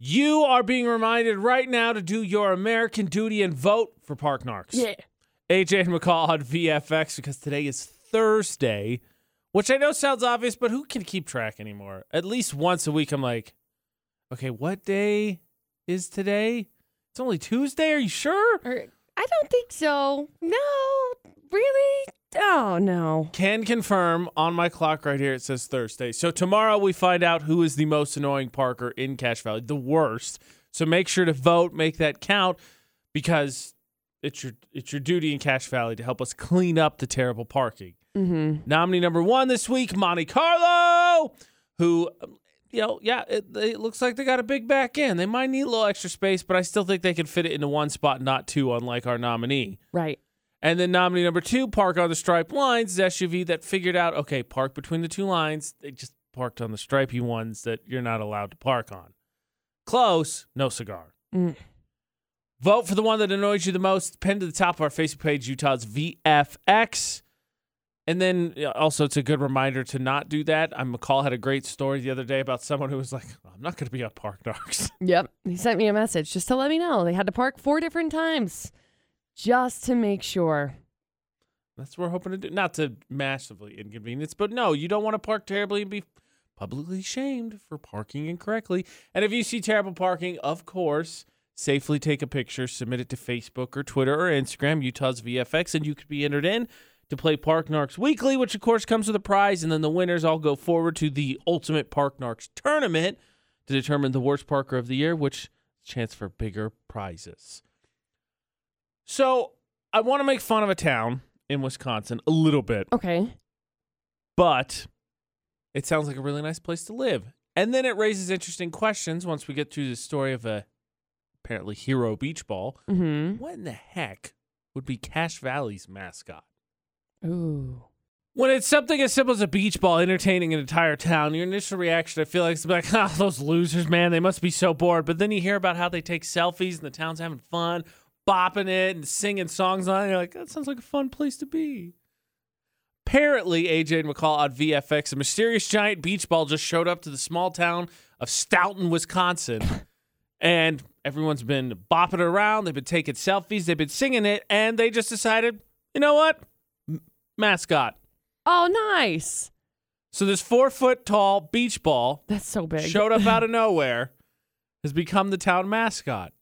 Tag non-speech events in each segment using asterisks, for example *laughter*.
You are being reminded right now to do your American duty and vote for Park Narks. Yeah. AJ and McCall on VFX because today is Thursday, which I know sounds obvious, but who can keep track anymore? At least once a week, I'm like, okay, what day is today? It's only Tuesday. Are you sure? Or, I don't think so. No, really? Oh no. Can confirm on my clock right here. It says Thursday. So tomorrow we find out who is the most annoying Parker in Cache Valley, the worst. So make sure to vote, make that count, because it's your it's your duty in Cache Valley to help us clean up the terrible parking. Mm-hmm. Nominee number one this week, Monte Carlo, who, you know, yeah, it, it looks like they got a big back end. They might need a little extra space, but I still think they can fit it into one spot, not two, unlike our nominee. Right. And then nominee number two, park on the striped lines, is SUV that figured out, okay, park between the two lines. They just parked on the stripy ones that you're not allowed to park on. Close, no cigar. Mm. Vote for the one that annoys you the most. Pinned to the top of our Facebook page, Utah's VFX. And then uh, also, it's a good reminder to not do that. I McCall had a great story the other day about someone who was like, I'm not going to be on Park Narks. Yep. He sent me a message just to let me know they had to park four different times just to make sure. That's what we're hoping to do. Not to massively inconvenience, but no, you don't want to park terribly and be publicly shamed for parking incorrectly. And if you see terrible parking, of course, safely take a picture, submit it to Facebook or Twitter or Instagram, Utah's VFX, and you could be entered in to play Park Narks Weekly, which of course comes with a prize. And then the winners all go forward to the Ultimate Park Narks Tournament to determine the worst Parker of the year, which chance for bigger prizes. So I want to make fun of a town in Wisconsin a little bit, Okay. but it sounds like a really nice place to live. And then it raises interesting questions once we get to the story of a apparently hero beach ball. Mm-hmm. What in the heck would be Cache Valley's mascot? Ooh. When it's something as simple as a beach ball entertaining an entire town, your initial reaction, I feel like, is to be like, *laughs* ah, those losers, man, they must be so bored. But then you hear about how they take selfies and the town's having fun, bopping it and singing songs on it. You're like, that sounds like a fun place to be. Apparently, AJ and McCall on VFX, a mysterious giant beach ball just showed up to the small town of Stoughton, Wisconsin. *laughs* and everyone's been bopping it around. They've been taking selfies. They've been singing it. And they just decided, you know what? M- mascot. Oh, nice. So this four foot tall beach ball That's so big. showed up out of *laughs* nowhere, has become the town mascot.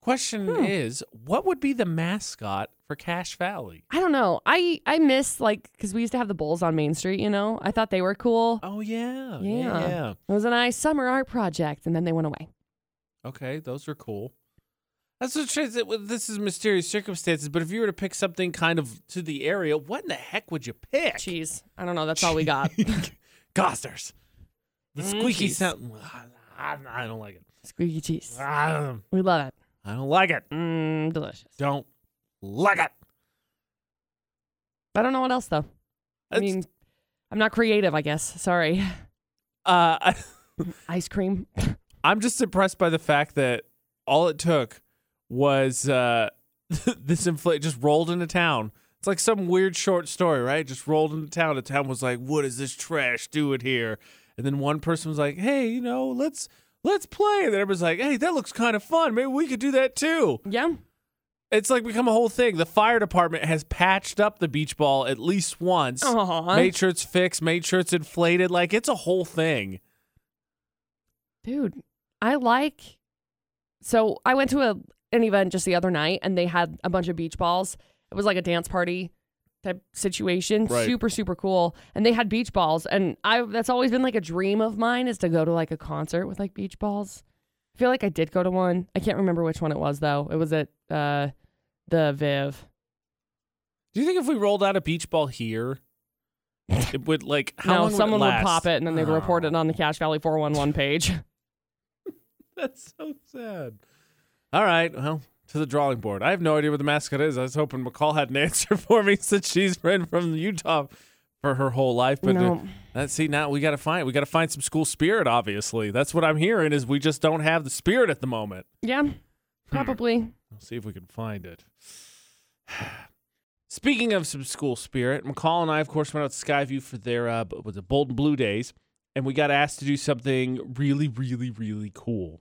Question Hmm. is, what would be the mascot for Cache Valley? I don't know. I I miss like because we used to have the bulls on Main Street. You know, I thought they were cool. Oh yeah, Yeah. yeah. It was a nice summer art project, and then they went away. Okay, those are cool. That's what it is. It- This is mysterious circumstances, but if you were to pick something kind of to the area, what in the heck would you pick? Cheese. I don't know. That's all we *laughs* got. Gossner's. The Mm, squeaky cheese. sound. I don't like it. Squeaky cheese. We love it. I don't like it. Mmm, delicious. Don't like it. I don't know what else though. I mean, I'm not creative. I guess. Sorry. *laughs* Uh, *laughs* Ice cream. *laughs* I'm just impressed by the fact that all it took was uh, this inflate just rolled into town. It's like some weird short story, right? Just rolled into town. The town was like, "What is this trash doing here?" And then one person was like, "Hey, you know, let's let's play." And then everybody's like, "Hey, that looks kind of fun. Maybe we could do that too." Yeah. It's like become a whole thing. The fire department has patched up the beach ball at least once. Aw. Made sure it's fixed, made sure it's inflated. Like it's a whole thing. Dude, I like. So I went to a an event just the other night, and they had a bunch of beach balls. It was like a dance party type situation. Right. Super super cool, and they had beach balls, and I that's always been like a dream of mine is to go to like a concert with like beach balls. I feel like I did go to one. I can't remember which one it was though. It was at uh the Viv. Do you think if we rolled out a beach ball here, *laughs* it would like how no, long someone would, would pop it, and then they'd report Oh, it on the Cache Valley 411 page. *laughs* That's so sad. All right, well, to the drawing board. I have no idea what the mascot is. I was hoping McCall had an answer *laughs* for me since she's been from Utah for her whole life. But uh, no. let's see now we got to find we got to find some school spirit. Obviously, that's what I'm hearing is we just don't have the spirit at the moment. Yeah, probably. We'll see if we can find it. *sighs* Speaking of some school spirit, McCall and I, of course, went out to Skyview for their uh, was it and Blue Days, and we got asked to do something really, really, really cool.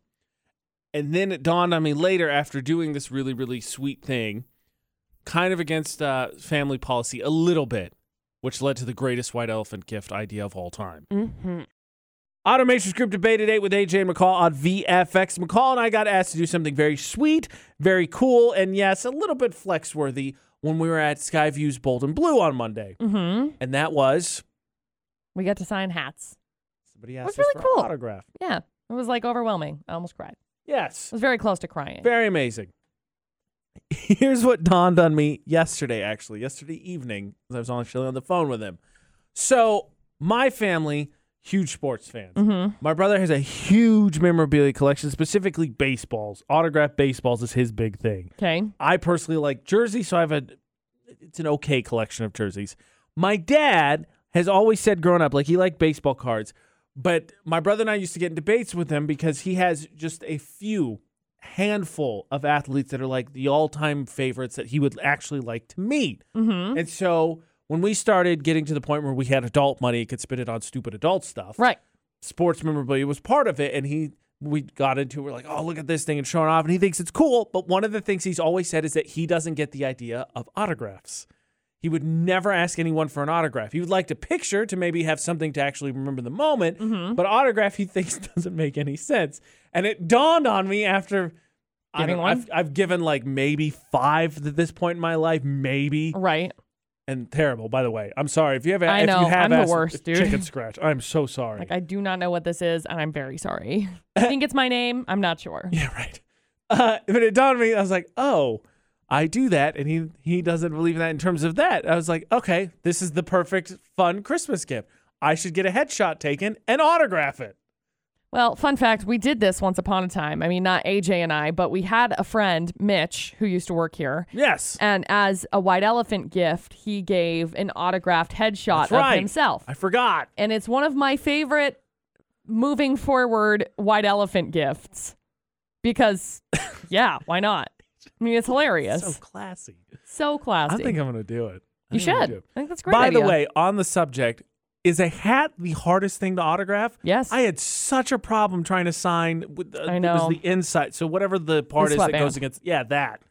And then it dawned on me later after doing this really, really sweet thing, kind of against uh, family policy a little bit, which led to the greatest white elephant gift idea of all time. Mm-hmm. Automation Group debate at 8 with AJ McCall on VFX. McCall and I got asked to do something very sweet, very cool, and yes, a little bit flex worthy when we were at Skyview's Bold and Blue on Monday. Mm-hmm. And that was We got to sign hats. somebody was asked us really for cool. autograph. Yeah. It was like overwhelming. I almost cried. Yes. I was very close to crying. Very amazing. *laughs* Here's what dawned on me yesterday, actually, yesterday evening, as I was actually on the phone with him. So, my family, huge sports fans. Mm-hmm. My brother has a huge memorabilia collection, specifically baseballs. Autographed baseballs is his big thing. Okay. I personally like jerseys, so I have a it's an okay collection of jerseys. My dad has always said growing up, like he liked baseball cards, but my brother and I used to get in debates with him because he has just a few handful of athletes that are like the all-time favorites that he would actually like to meet. Mm-hmm. And so when we started getting to the point where we had adult money, could spend it on stupid adult stuff Right. sports memorabilia was part of it and he we got into it, we're like oh look at this thing and showing off and he thinks it's cool but one of the things he's always said is that he doesn't get the idea of autographs he would never ask anyone for an autograph he would like to picture to maybe have something to actually remember the moment Mm-hmm. but autograph he *laughs* thinks doesn't make any sense and it dawned on me after I Giving don't- one? I've, I've given like maybe five at this point in my life maybe Right. and terrible by the way i'm sorry if you have I if know, you have I'm the worst, dude. chicken scratch i'm so sorry Like I do not know what this is, and I'm very sorry. *laughs* I think it's my name. I'm not sure. Yeah, right. Uh, but it dawned on me, I was like, oh, I do that, and he he doesn't believe in that in terms of that. I was like, okay, this is the perfect fun Christmas gift. I should get a headshot taken and autograph it. Well, fun fact, we did this once upon a time. I mean, not AJ and I, but we had a friend, Mitch, who used to work here. Yes, And as a white elephant gift, he gave an autographed headshot That's right. of himself. I forgot. And it's one of my favorite moving forward white elephant gifts because, *laughs* yeah, why not? I mean, it's hilarious. So classy. So, classy. I think I'm gonna do it. I you think I'm gonna should. it. I think that's great. By the way, on the subject, is a hat the hardest thing to autograph? yes. I had such a problem trying to sign with the, I It was the inside. So whatever the part is that goes against yeah, that.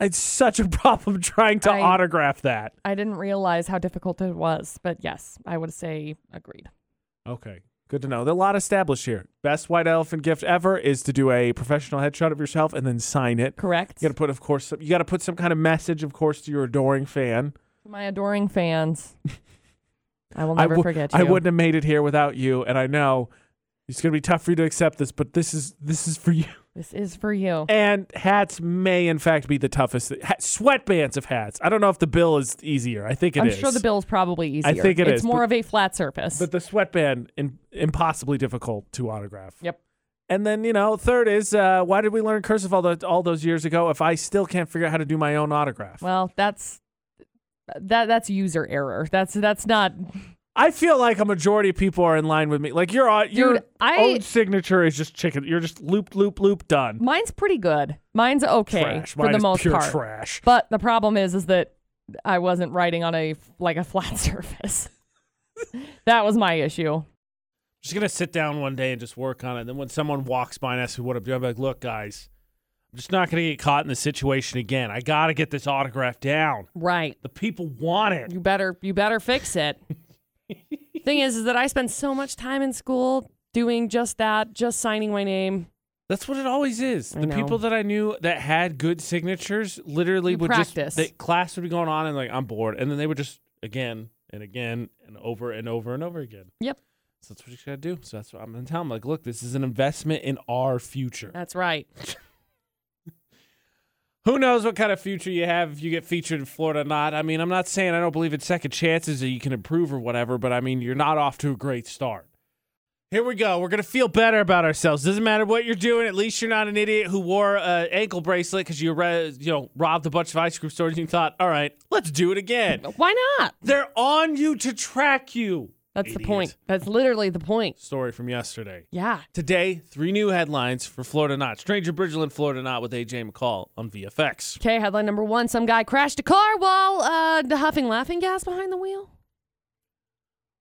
I had such a *laughs* problem trying to I- autograph that. I didn't realize how difficult it was, but yes, I would say agreed. Okay. Good to know. There's a lot established here. Best white elephant gift ever is to do a professional headshot of yourself and then sign it. Correct. You got to put, of course, you got to put some kind of message, of course, to your adoring fan. My adoring fans. *laughs* I will never wou- forget you. I wouldn't have made it here without you, and I know it's going to be tough for you to accept this, but this is this is for you. This is for you. And hats may, in fact, be the toughest. Ha- sweatbands of hats. I don't know if the bill is easier. I think it I'm is. sure the bill's probably easier. I think it it's is, more but- of a flat surface. But the sweatband, in, impossibly difficult to autograph. Yep. And then you know, third is uh, why did we learn cursive all the, all those years ago if I still can't figure out how to do my own autograph? well, that's that that's user error. That's that's not I feel like a majority of people are in line with me. Like your au- your Dude, I- own signature is just chicken. You're just loop loop loop done. mine's pretty good. Mine's okay trash. for Mine the is most pure part. trash. But the problem is is that I wasn't writing on a like a flat *laughs* surface. that was my issue. just gonna sit down one day and just work on it. Then when someone walks by and asks me what I'm doing, I'm like, look, guys, I'm just not gonna get caught in this situation again. I gotta get this autograph down. Right. The people want it. You better you better fix it. *laughs* *laughs* Thing is is that I spent so much time in school doing just that, just signing my name. That's what it always is. I The know. people that I knew that had good signatures literally You would practice. just the class would be going on and like I'm bored, and then they would just again and again and over and over and over again. Yep. So that's what you gotta do. So that's what I'm gonna tell them. Like, look, this is an investment in our future. That's right. *laughs* Who knows what kind of future you have if you get featured in Florida or not? I mean, I'm not saying I don't believe in second chances that you can improve or whatever, but I mean, you're not off to a great start. Here we go. We're gonna feel better about ourselves. Doesn't matter what you're doing. At least you're not an idiot who wore an ankle bracelet because you re- you know robbed a bunch of ice cream stores and you thought, all right, let's do it again. Why not? They're on you to track you. That's the point. That's literally the point. Story from yesterday. Yeah. Today, three new headlines for Florida Not. Stranger Bridgeland, Florida Not with AJ McCall on VFX. Okay, headline number one. Some guy crashed a car while uh, the huffing laughing gas behind the wheel.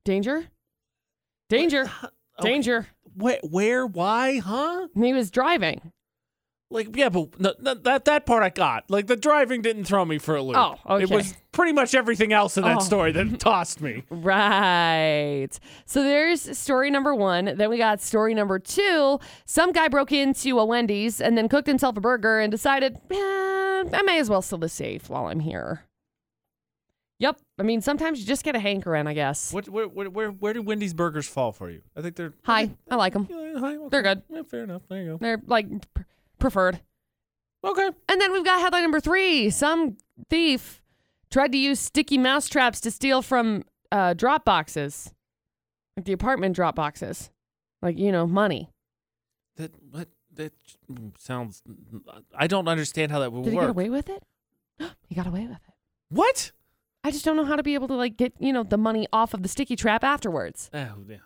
Danger? Danger. Okay. Danger. Where, where, why, huh? He was driving. Like, yeah, but no, no, that that part I got. Like, the driving didn't throw me for a loop. Oh, okay. It was pretty much everything else in that Oh. story that *laughs* tossed me. Right. So there's story number one. Then we got story number two. Some guy broke into a Wendy's and then cooked himself a burger and decided, eh, I may as well steal the safe while I'm here. Yep. I mean, sometimes you just get a hankering, I guess. What, where, where, where, where do Wendy's burgers fall for you? I think they're Hi. I like them. Yeah, hi, okay. They're good. Yeah, fair enough. There you go. They're like pr- preferred. Okay. And then we've got headline number three. Some thief tried to use sticky mouse traps to steal from uh, drop boxes, like the apartment drop boxes, like, you know, money. That what that sounds. I don't understand how that would work. Did he get away with it? *gasps* he got away with it. What? I just don't know how to be able to like get you know the money off of the sticky trap afterwards. Oh, yeah.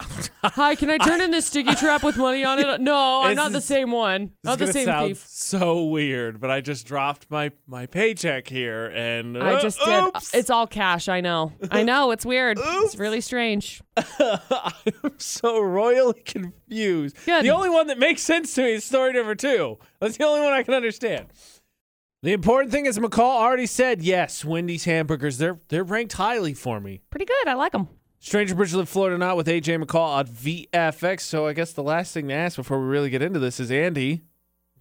Hi, can I turn in this sticky trap with money on it? No, I'm This not the is- same one. This Not is the gonna same sound thief. so weird, but I just dropped my my paycheck here, and I uh, just did. oops. It's all cash. I know. I know. It's weird. It's really strange. *laughs* I'm so royally confused. Good. The only one that makes sense to me is story number two. That's the only one I can understand. The important thing is McCall already said yes. Wendy's hamburgers they're they're ranked highly for me. Pretty good. I like them. Stranger Bridge Live Florida Not with AJ McCall on VFX. So I guess the last thing to ask before we really get into this is Andy,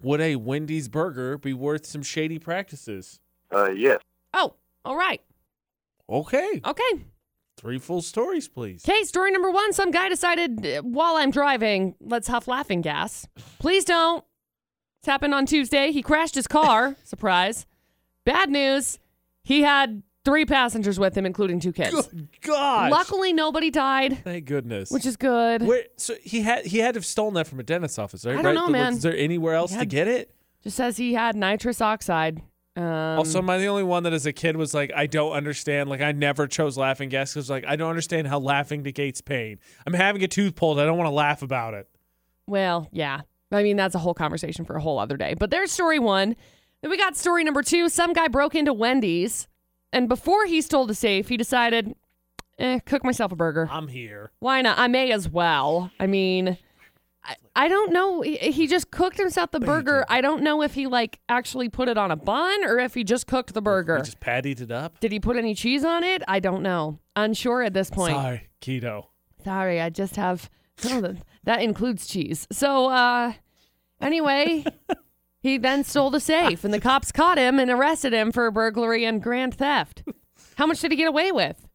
would a Wendy's burger be worth some shady practices? Uh, yes. Oh, all right. Okay, Okay. three full stories, please. Okay, story number one. Some guy decided uh, while I'm driving, let's huff laughing gas. Please don't. This happened on Tuesday. He crashed his car. *laughs* Surprise. Bad news. He had three passengers with him, including two kids. Good gosh! Luckily, nobody died, Thank goodness. which is good. Where, so he had he had to have stolen that from a dentist's office, right? I don't Right? know, Was man. Is there anywhere else He to had- get it? Just says he had nitrous oxide. Um, also, am I the only one that as a kid was like, I don't understand. Like, I never chose laughing gas because, like, I don't understand how laughing negates pain. I'm having a tooth pulled. I don't want to laugh about it. Well, yeah. I mean, that's a whole conversation for a whole other day. But there's story one. Then we got story number two. Some guy broke into Wendy's, and before he stole the safe, he decided, eh, cook myself a burger. I'm here. Why not? I may as well. I mean, I, I don't know. He, he just cooked himself the burger. I don't know if he, like, actually put it on a bun or if he just cooked the burger. We just pattied it up. Did he put any cheese on it? I don't know. Unsure at this point. Sorry, keto. Sorry, I just have oh, that, that includes cheese. So uh anyway, *laughs* he then stole the safe and the cops caught him and arrested him for burglary and grand theft. How much did he get away with?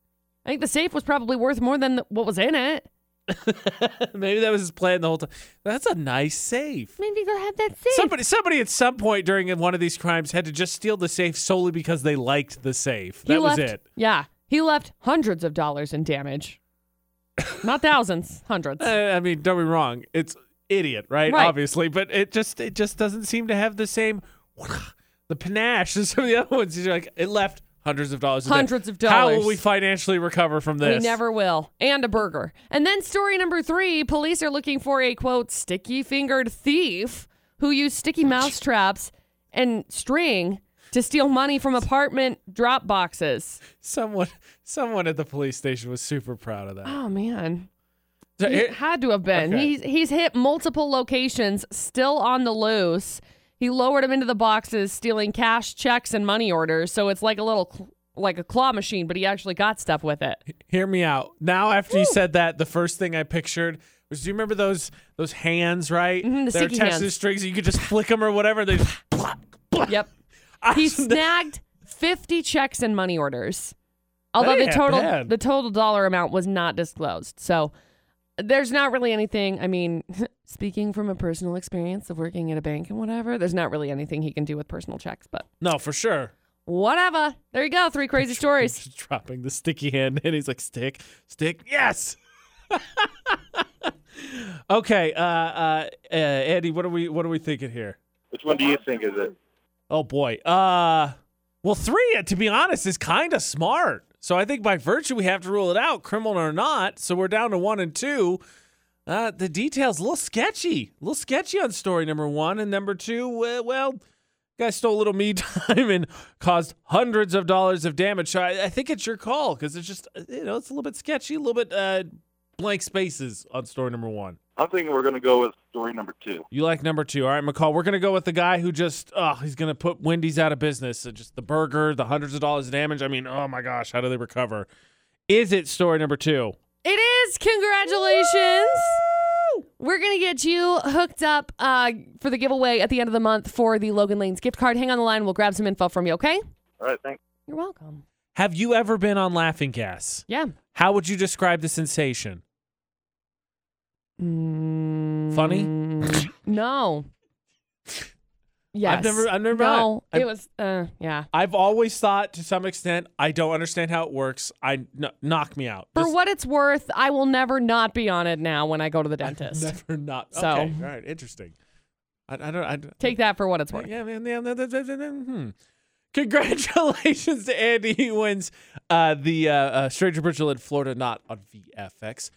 I think the safe was probably worth more than what was in it. *laughs* Maybe that was his plan the whole time. That's a nice safe. Maybe go have that safe. Somebody, somebody at some point during one of these crimes had to just steal the safe solely because they liked the safe. He That was left- it. Yeah. He left hundreds of dollars in damage. Not thousands, hundreds. *laughs* Uh, I mean, don't be wrong. It's idiot, right? Right. Obviously, but it just it just doesn't seem to have the same *sighs* the panache as some of the other ones. You're like, it left hundreds of dollars. Hundreds of dollars. How will we financially recover from this? We never will. And a burger. And then story number three police are looking for a quote, sticky fingered thief who used sticky mouse traps and string to steal money from apartment drop boxes. Someone, someone at the police station was super proud of that. Oh, man. So He here- had to have been. Okay. He's, he's hit multiple locations, still on the loose. He lowered them into the boxes, stealing cash, checks, and money orders. So it's like a little, like a claw machine, but he actually got stuff with it. hear me out. Now, after you said that, the first thing I pictured was, do you remember those those hands, right? Mhm, the They're attached to strings. You could just flick them or whatever. They just *laughs* Yep. *laughs* He snagged 50 checks and money orders. Although the total bad. the total dollar amount was not disclosed. So there's not really anything, I mean, *laughs* speaking from a personal experience of working at a bank and whatever, there's not really anything he can do with personal checks, but no, for sure. whatever. There you go, three *laughs* crazy stories. Just dropping the sticky hand, and he's like, "Stick, stick, yes." *laughs* okay, uh, uh, uh, Andy, what are we what are we thinking here? Which one do you think is it? Oh boy, uh, well, three, uh, to be honest, is kind of smart. So I think by virtue we have to rule it out, criminal or not. So we're down to one and two. Uh, the details a little sketchy, a little sketchy on story number one and number two. Uh, well, guy stole a little me *laughs* time and caused hundreds of dollars of damage. So I, I think it's your call because it's just uh, you know it's a little bit sketchy, a little bit uh, blank spaces on story number one. I'm thinking we're going to go with story number two. You like number two. All right, McCall, we're going to go with the guy who just, oh, he's going to put Wendy's out of business. Uh, Just the burger, the hundreds of dollars of damage. I mean, oh my gosh, how do they recover? Is it story number two? It is. Congratulations. We're going to get you hooked up uh, for the giveaway at the end of the month for the Logan Lanes gift card. Hang on the line. We'll grab some info from you, okay? All right, thanks. You're welcome. Have you ever been on Laughing Gas? Yeah. How would you describe the sensation? Funny? Mm, *laughs* no. Yes. I've never, I've never. No, I've, it was, uh, yeah. I've always thought to some extent, I don't understand how it works. I kn- knock me out. For Just what it's worth, I will never not be on it now when I go to the dentist. Never not. So- okay, all right, interesting. I, I don't. I, Take that for what it's worth. Yeah, man. Yeah, yeah, hmm. Congratulations to *laughs* Andy. He wins uh, the uh, uh, Stranger Virtual in Florida, not on VFX.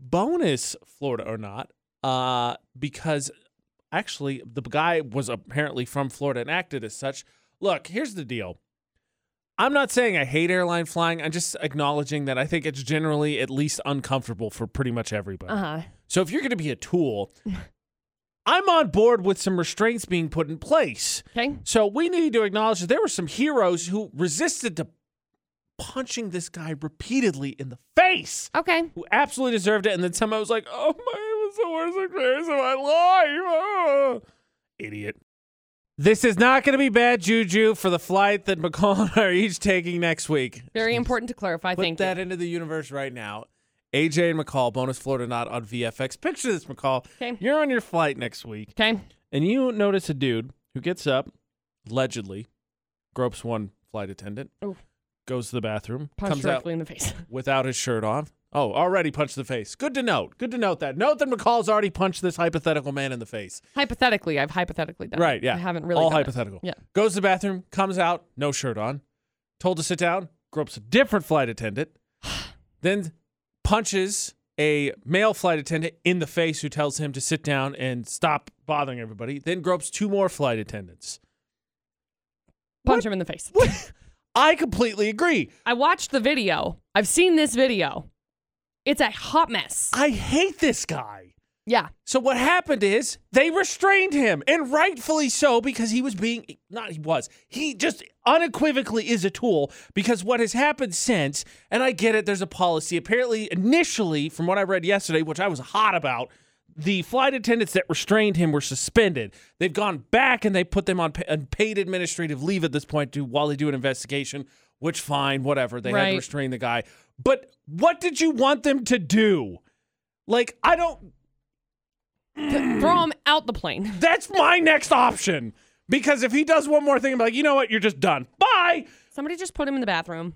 Bonus Florida or not, uh, because actually the guy was apparently from Florida and acted as such. Look, here's the deal. I'm not saying I hate airline flying. I'm just acknowledging that I think it's generally at least uncomfortable for pretty much everybody. Uh huh. So if you're going to be a tool, *laughs* I'm on board with some restraints being put in place. Okay. So we need to acknowledge that there were some heroes who resisted to punching this guy repeatedly in the face, Okay. who absolutely deserved it. And then somebody was like, "Oh my, it was the worst experience of my life." Oh. Idiot. This is not going to be bad juju for the flight that McCall and I are each taking next week. Very important to clarify. Put Thank that you. into the universe right now. AJ and McCall, bonus Florida not on VFX. Picture this, McCall. Okay. You're on your flight next week, Okay. and you notice a dude who gets up, allegedly, gropes one flight attendant. Goes to the bathroom, Punch comes out directly in the face. *laughs* without his shirt on. Oh, already punched the face. Good to note. Good to note that. Note that McCall's already punched this hypothetical man in the face. hypothetically, I've hypothetically done. it. Right, yeah. I haven't really. All done it. hypothetical. Yeah. Goes to the bathroom, comes out, no shirt on. Told to sit down, gropes a different flight attendant, *sighs* then punches a male flight attendant in the face who tells him to sit down and stop bothering everybody, then gropes two more flight attendants. Punch him in the face. *laughs* I completely agree. I watched the video. I've seen this video. It's a hot mess. I hate this guy. Yeah. So what happened is they restrained him, and rightfully so, because he was being not he was he just unequivocally is a tool. Because what has happened since, and I get it, there's a policy. Apparently, initially, from what I read yesterday, which I was hot about, the flight attendants that restrained him were suspended. They've gone back and they put them on pa- unpaid administrative leave at this point to while they do an investigation. Which fine, whatever. They had Right. to restrain the guy. But what did you want them to do? Like I don't. Throw him out the plane. *laughs* That's my next option. Because if he does one more thing, I'm like, you know what? You're just done. Bye. Somebody just put him in the bathroom.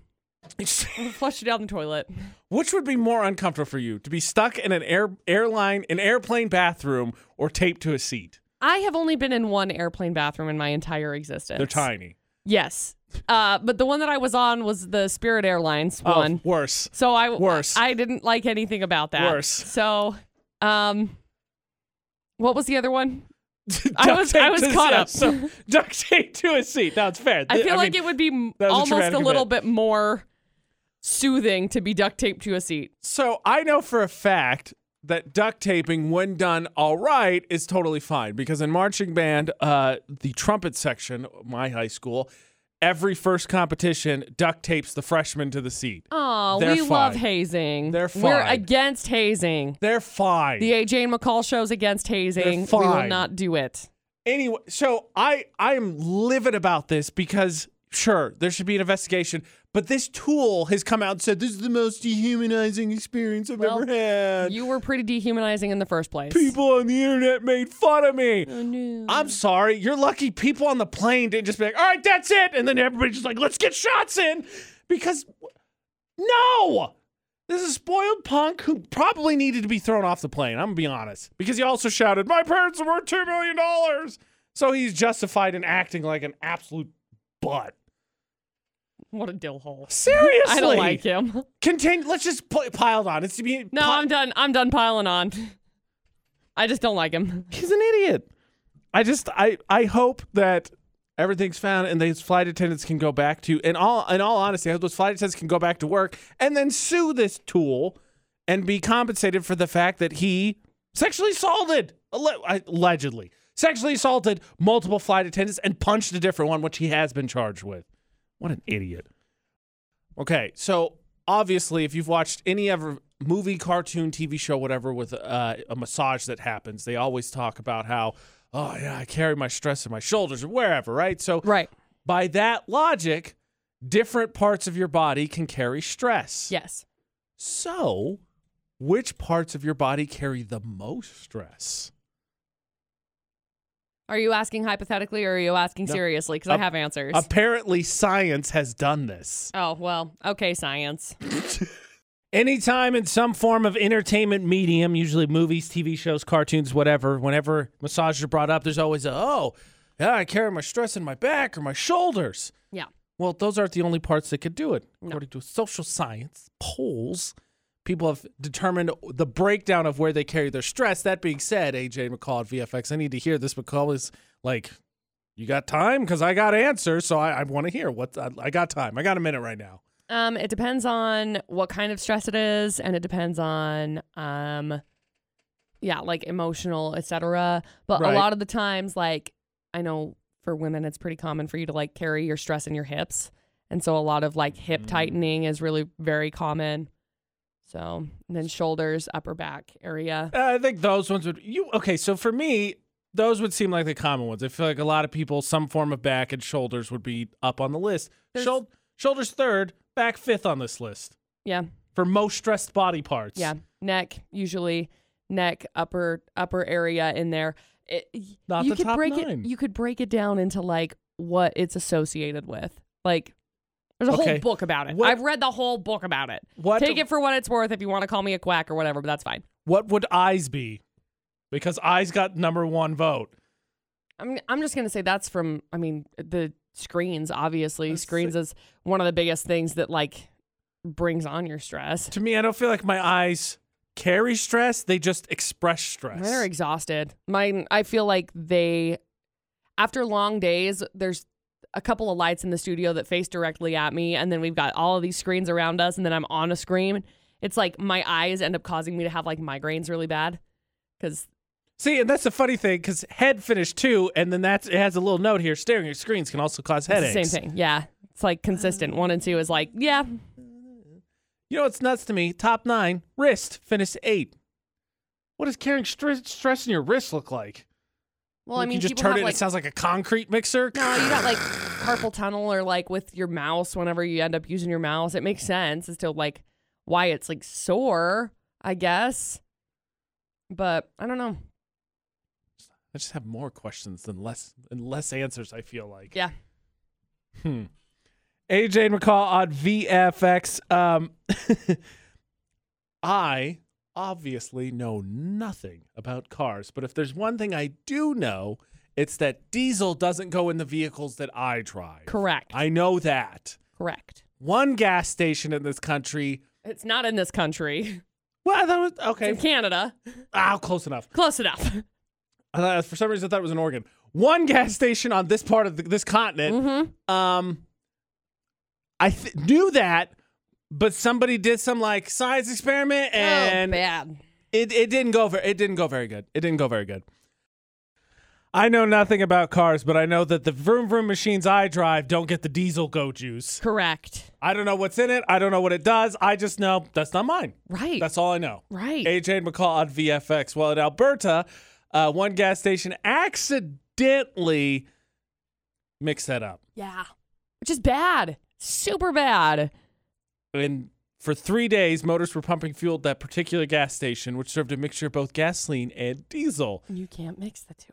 *laughs* Flush it down the toilet. Which would be more uncomfortable for you? To be stuck in an air airline, an airplane bathroom, or taped to a seat? I have only been in one airplane bathroom in my entire existence. They're tiny. Yes. Uh, but the one that I was on was the Spirit Airlines one. Oh, worse. So I Worse. I didn't like anything about that. Worse. So, um, what was the other one? *laughs* I was- I was caught up. So *laughs* duct tape to a seat. That's fair. I feel like mean, it would be was a almost a little event. bit more soothing to be duct taped to a seat. So I know for a fact that duct taping, when done all right, is totally fine because in marching band, uh, the trumpet section, my high school, every first competition duct tapes the freshman to the seat. Oh, we love hazing. They're fine. We're against hazing. They're fine. The AJ and McCall show's against hazing. We will not do it. anyway, so I I am livid about this because sure there should be an investigation, but this tool has come out and said this is the most dehumanizing experience I've Well, ever had. You were pretty dehumanizing in the first place. People on the internet made fun of me. Oh, no. I'm sorry. You're lucky people on the plane didn't just be like, all right, that's it. And then everybody's just like, let's get shots in. Because, no. This is a spoiled punk who probably needed to be thrown off the plane. I'm going to be honest. Because he also shouted, my parents are worth $2 million. So he's justified in acting like an absolute butt. *laughs* What a dill hole. Seriously. I don't like him. *laughs* Continue. Let's just put piled on. It's to be. No, I'm done. I'm done piling on. *laughs* I just don't like him. he's an idiot. I just I I hope that everything's found and these flight attendants can go back to in all in all honesty, I hope those flight attendants can go back to work and then sue this tool and be compensated for the fact that he sexually assaulted, allegedly, sexually assaulted multiple flight attendants and punched a different one, which he has been charged with. What an idiot. Okay, so obviously, if you've watched any ever movie, cartoon, TV show, whatever, with uh, a massage that happens, they always talk about how, oh, yeah, I carry my stress in my shoulders or wherever, right? So, Right. by that logic, different parts of your body can carry stress. Yes. So, which parts of your body carry the most stress? Are you asking hypothetically or are you asking No. seriously? Because I have answers. Apparently, science has done this. oh, well, okay, science. *laughs* Anytime in some form of entertainment medium, usually movies, TV shows, cartoons, whatever, whenever massages are brought up, there's always a, oh, yeah, I carry my stress in my back or my shoulders. Yeah. Well, those aren't the only parts that could do it. No. According to social science polls, people have determined the breakdown of where they carry their stress. That being said, AJ McCall at VFX, I need to hear this. McCall is like, you got time? Because I got answers, so I, I want to hear what I, I got time. I got a minute right now. Um, it depends on what kind of stress it is, and it depends on um, yeah, like emotional, etc. But Right. a lot of the times, like I know for women, it's pretty common for you to like carry your stress in your hips, and so a lot of like hip Mm. tightening is really very common. So and then shoulders, upper back area. Uh, I think those ones would you okay. So for me, those would seem like the common ones. I feel like a lot of people, some form of back and shoulders would be up on the list. There's- Shoul- shoulders third, back fifth on this list Yeah, for most stressed body parts. yeah, neck usually neck, upper upper area in there. It, Not you the could top break nine. it. You could break it down into like what it's associated with. Like, there's a Okay. whole book about it. What- I've read the whole book about it. What Take it for what it's worth. If you want to call me a quack or whatever, but that's fine. what would eyes be? Because eyes got number one vote. I'm I'm just gonna say that's from. I mean, the screens. Obviously, That's screens is one of the biggest things that like brings on your stress. To me, I don't feel like my eyes carry stress. They just express stress. They're exhausted. Mine, I feel like they, after long days, there's a couple of lights in the studio that face directly at me, and then we've got all of these screens around us, and then I'm on a screen. It's like my eyes end up causing me to have like migraines really bad because See, and that's the funny thing because head finish two, and then that's it has a little note here: staring at screens can also cause headaches. same thing. Yeah, it's like consistent. One and two is like, yeah, You know what's nuts to me? Top nine, wrist finished eight. What does carrying stress, stress in your wrist look like? Well, I mean, you just turn it. like it sounds like a concrete mixer. no, you got like *sighs* carpal tunnel or like with your mouse. Whenever you end up using your mouse, it makes sense as to like why it's like sore. I guess, but I don't know. I just have more questions than less and less answers. I feel like. Yeah. Hmm. AJ McCall on VFX. Um, *laughs* I obviously know nothing about cars, but if there's one thing I do know, it's that diesel doesn't go in the vehicles that I drive. Correct. I know that. Correct. One gas station in this country. It's not in this country. Well, I thought it was It's okay. in Canada. Ah, close enough. Close enough. I thought, for some reason, I thought it was in Oregon. One gas station on this part of the, this continent. mm-hmm. Um, I th- knew that, but somebody did some like science experiment, and oh, bad. it it didn't go very it didn't go very good. It didn't go very good. I know nothing about cars, but I know that the vroom vroom machines I drive don't get the diesel go juice. Correct. I don't know what's in it. I don't know what it does. I just know that's not mine. Right. That's all I know. right. AJ McCall on VFX. Well, in Alberta, uh, one gas station accidentally mixed that up. yeah. Which is bad. Super bad. And for three days, motors were pumping fuel at that particular gas station, which served a mixture of both gasoline and diesel. You can't mix the two.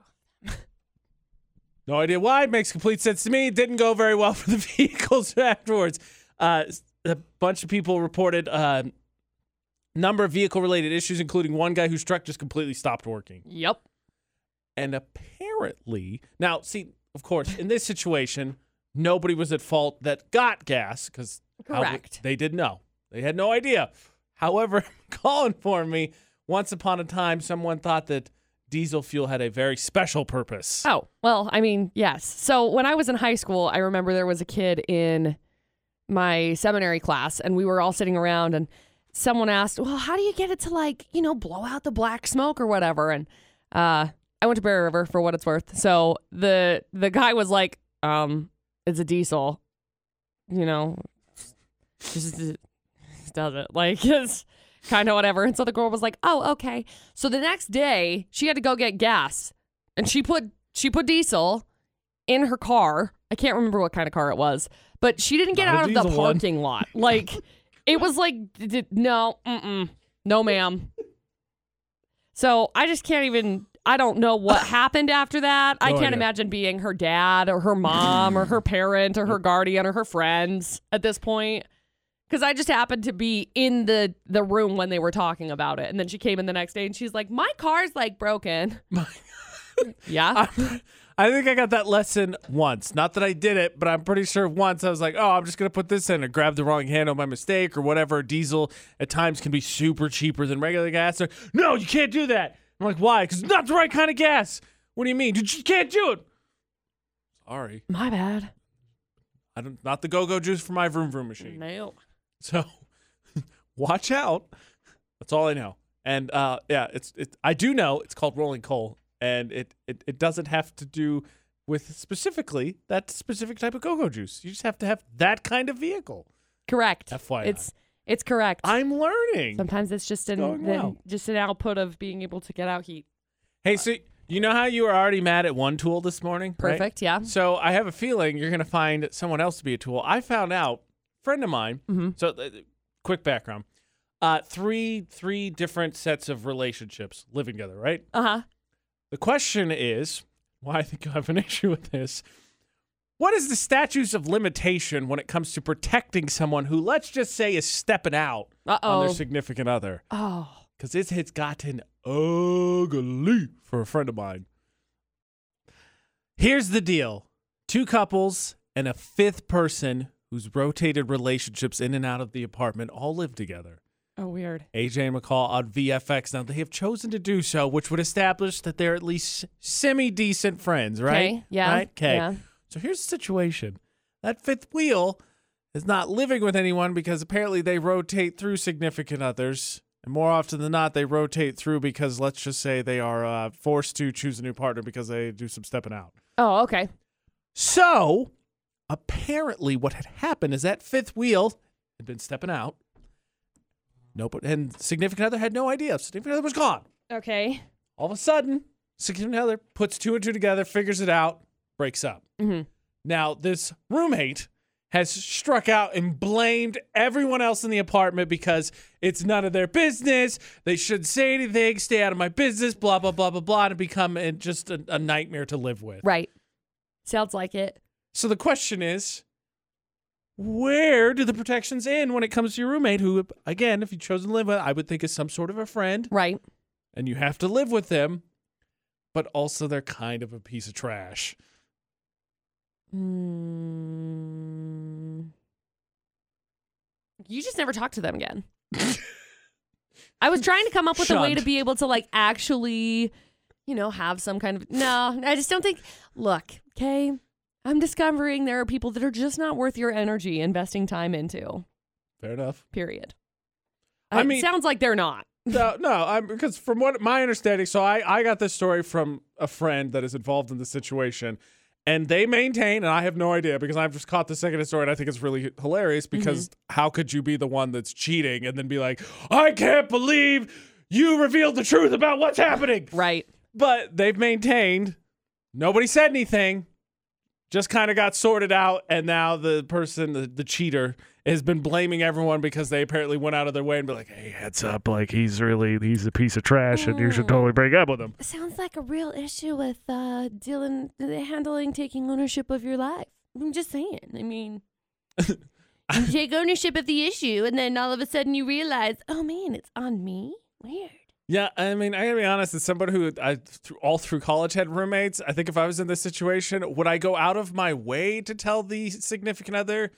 No idea why. It makes complete sense to me. It didn't go very well *laughs* for the vehicles afterwards. Uh, a bunch of people reported a number of vehicle related issues, including one guy whose truck just completely stopped working. Yep. And apparently, now, see, of course, in this situation, nobody was at fault that got gas because Correct. they didn't know. They had no idea. However, *laughs* McCall informed me once upon a time someone thought that diesel fuel had a very special purpose. Oh, well, I mean, yes. So when I was in high school, I remember there was a kid in my seminary class, and we were all sitting around, and someone asked, "Well, how do you get it to like you know blow out the black smoke or whatever?" And uh, I went to Bear River for what it's worth. So the the guy was like, um, "It's a diesel, you know, just just does it like *laughs* it's." Kind of whatever. And so the girl was like, "Oh, okay." So the next day, she had to go get gas, and she put she put diesel in her car. I can't remember what kind of car it was, but she didn't get Not out of the diesel one. parking lot. *laughs* Like it was like no, no, ma'am. So I just can't even. I don't know what *laughs* happened after that. I can't idea. imagine being her dad or her mom or her parent or her guardian or her friends at this point. Because I just happened to be in the the room when they were talking about it, and then she came in the next day and she's like, "My car's like broken." *laughs* *laughs* yeah. I, I think I got that lesson once. Not that I did it, but I'm pretty sure once I was like, oh, I'm just going to put this in and grab the wrong handle by mistake or whatever. Diesel at times can be super cheaper than regular gas. Or, no, you can't do that. I'm like, why? Because it's not the right kind of gas. What do you mean? You just can't do it. Sorry. My bad. I don't, not the go go juice for my vroom vroom machine. No. So *laughs* watch out. That's all I know. And uh, yeah, it's it, I do know it's called rolling coal, and it, it it doesn't have to do with specifically that specific type of go-go juice. You just have to have that kind of vehicle. Correct. FYI. It's it's correct. I'm learning. Sometimes it's just an, Going the- well. just an output of being able to get out heat. Hey, so you know how you were already mad at one tool this morning? right? Perfect. Yeah. So I have a feeling you're going to find someone else to be a tool. I found out, friend of mine. Mhm. So, uh, quick background: uh, three three different sets of relationships living together, right? Uh huh. The question is, why I think you have an *laughs* issue with this. What is the statutes of limitation when it comes to protecting someone who, let's just say, is stepping out Uh on their significant other? Oh. Because it has gotten ugly for a friend of mine. Here's the deal two couples and a fifth person who's rotated relationships in and out of the apartment all live together. Oh, weird. AJ and McCall on VFX. Now, they have chosen to do so, which would establish that they're at least semi decent friends, right? Okay. Yeah. Right? Okay. Yeah. So here's the situation that fifth wheel is not living with anyone because apparently they rotate through significant others. And more often than not, they rotate through because let's just say they are uh, forced to choose a new partner because they do some stepping out. Oh, okay. So apparently, what had happened is that fifth wheel had been stepping out. Nope. And significant other had no idea. Significant other was gone. Okay. All of a sudden, significant other puts two and two together, figures it out, breaks up. Mhm. Now, this roommate has struck out and blamed everyone else in the apartment because it's none of their business. They shouldn't say anything, stay out of my business, blah, blah, blah, blah, blah, and become just a, a nightmare to live with. Right. Sounds like it. So the question is, where do the protections end when it comes to your roommate, who, again, if you chose to live with, I would think is some sort of a friend, Right. and you have to live with them, but also they're kind of a piece of trash. Mm. You just never talk to them again. *laughs* I was trying to come up with a way to be able to like actually, you know, have some kind of no. I just don't think. Look, okay, I'm discovering there are people that are just not worth your energy investing time into. Fair enough. Period. I Uh, mean- it sounds like they're not. *laughs* No, no, I'm because from what my understanding, so I I got this story from a friend that is involved in the situation, and they maintain, and I have no idea because I've just caught the second story, and I think it's really hilarious mm-hmm. because how could you be the one that's cheating and then be like, I can't believe you revealed the truth about what's happening? Right. But they've maintained nobody said anything, just kind of got sorted out, and now the person, the, the cheater, has been blaming everyone because they apparently went out of their way and be like, "Hey, heads up, like he's really he's a piece of trash, and you should totally break up with him." Sounds like a real issue with uh, dealing, handling, taking ownership of your life. I'm just saying. I mean, *laughs* you take ownership of the issue, and then all of a sudden you realize, oh man, it's on me. Weird. Yeah, I mean, I gotta be honest. As somebody who I through, all through college had roommates, I think if I was in this situation, would I go out of my way to tell the significant other?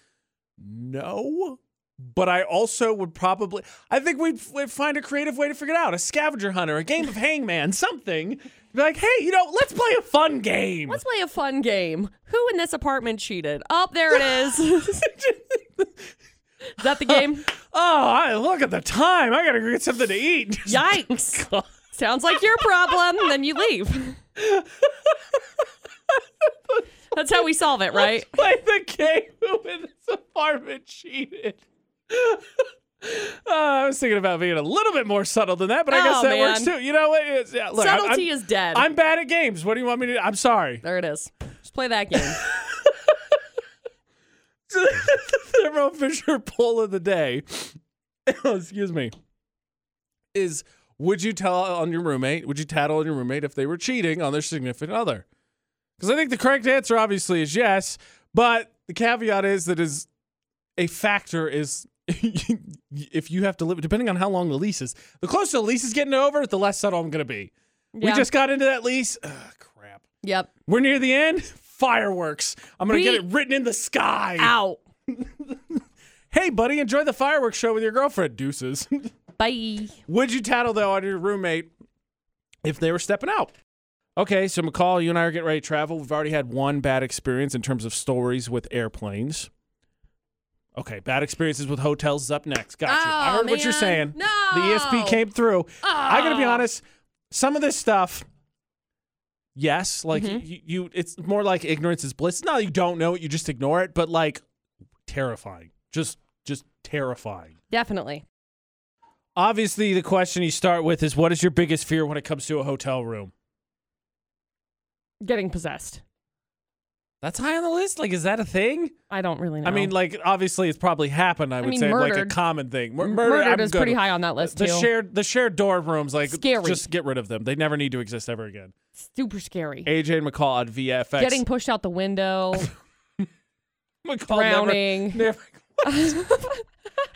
No. But I also would probably, I think we'd, we'd find a creative way to figure it out. A scavenger hunter, a game of hangman, something. Be like, hey, you know, let's play a fun game. Let's play a fun game. Who in this apartment cheated? Oh, there it is. *laughs* *laughs* Is that the game? *laughs* Oh, I, look at the time. I gotta go get something to eat. *laughs* Yikes. *laughs* Sounds like your problem. Then you leave. That's how we solve it, right? Play the game when this apartment cheated. Uh, I was thinking about being a little bit more subtle than that, but I guess Oh, that works too. You know what? Yeah, look, I'm- Subtlety I'm, is dead. I'm bad at games. What do you want me to do? I'm sorry. there it is. Just play that game. The *laughs* Thermo Fisher poll of the day, *coughs* oh, excuse me, is would you tell on your roommate, would you tattle on your roommate if they were cheating on their significant other? Because I think the correct answer obviously is yes, but the caveat is that is a factor is *laughs* if you have to live, depending on how long the lease is, the closer the lease is getting over, the less subtle I'm going to be. We just got into that lease. Ugh, crap. Yep. We're near the end. Fireworks. I'm going to get it written in the sky. Out. *laughs* Hey, buddy, enjoy the fireworks show with your girlfriend. Deuces. *laughs* Bye. Would you tattle though on your roommate if they were stepping out? Okay, so McCall, you and I are getting ready to travel. We've already had one bad experience in terms of stories with airplanes. Okay, bad experiences with hotels is up next. Got you. I Oh, heard what you're saying. No. The ESP came through. I gotta be Oh. honest. Some of this stuff, yes, like Mhm. you, you, it's more like ignorance is bliss. No, you don't know it, you just ignore it. But like, terrifying. Just, just terrifying. Definitely. Obviously, the question you start with is what is your biggest fear when it comes to a hotel room? Getting possessed. That's high on the list. Like, is that a thing? I don't really know. I mean, like, obviously, it's probably happened. I would mean, say like a common thing. Mur- murder, murdered I'm is good pretty high on that list The too. shared, the shared dorm rooms, like, Scary. just get rid of them. They never need to exist ever again. Super scary. AJ and McCall on VFX. Getting pushed out the window, *laughs* McCall drowning. *laughs* Never, *laughs* never,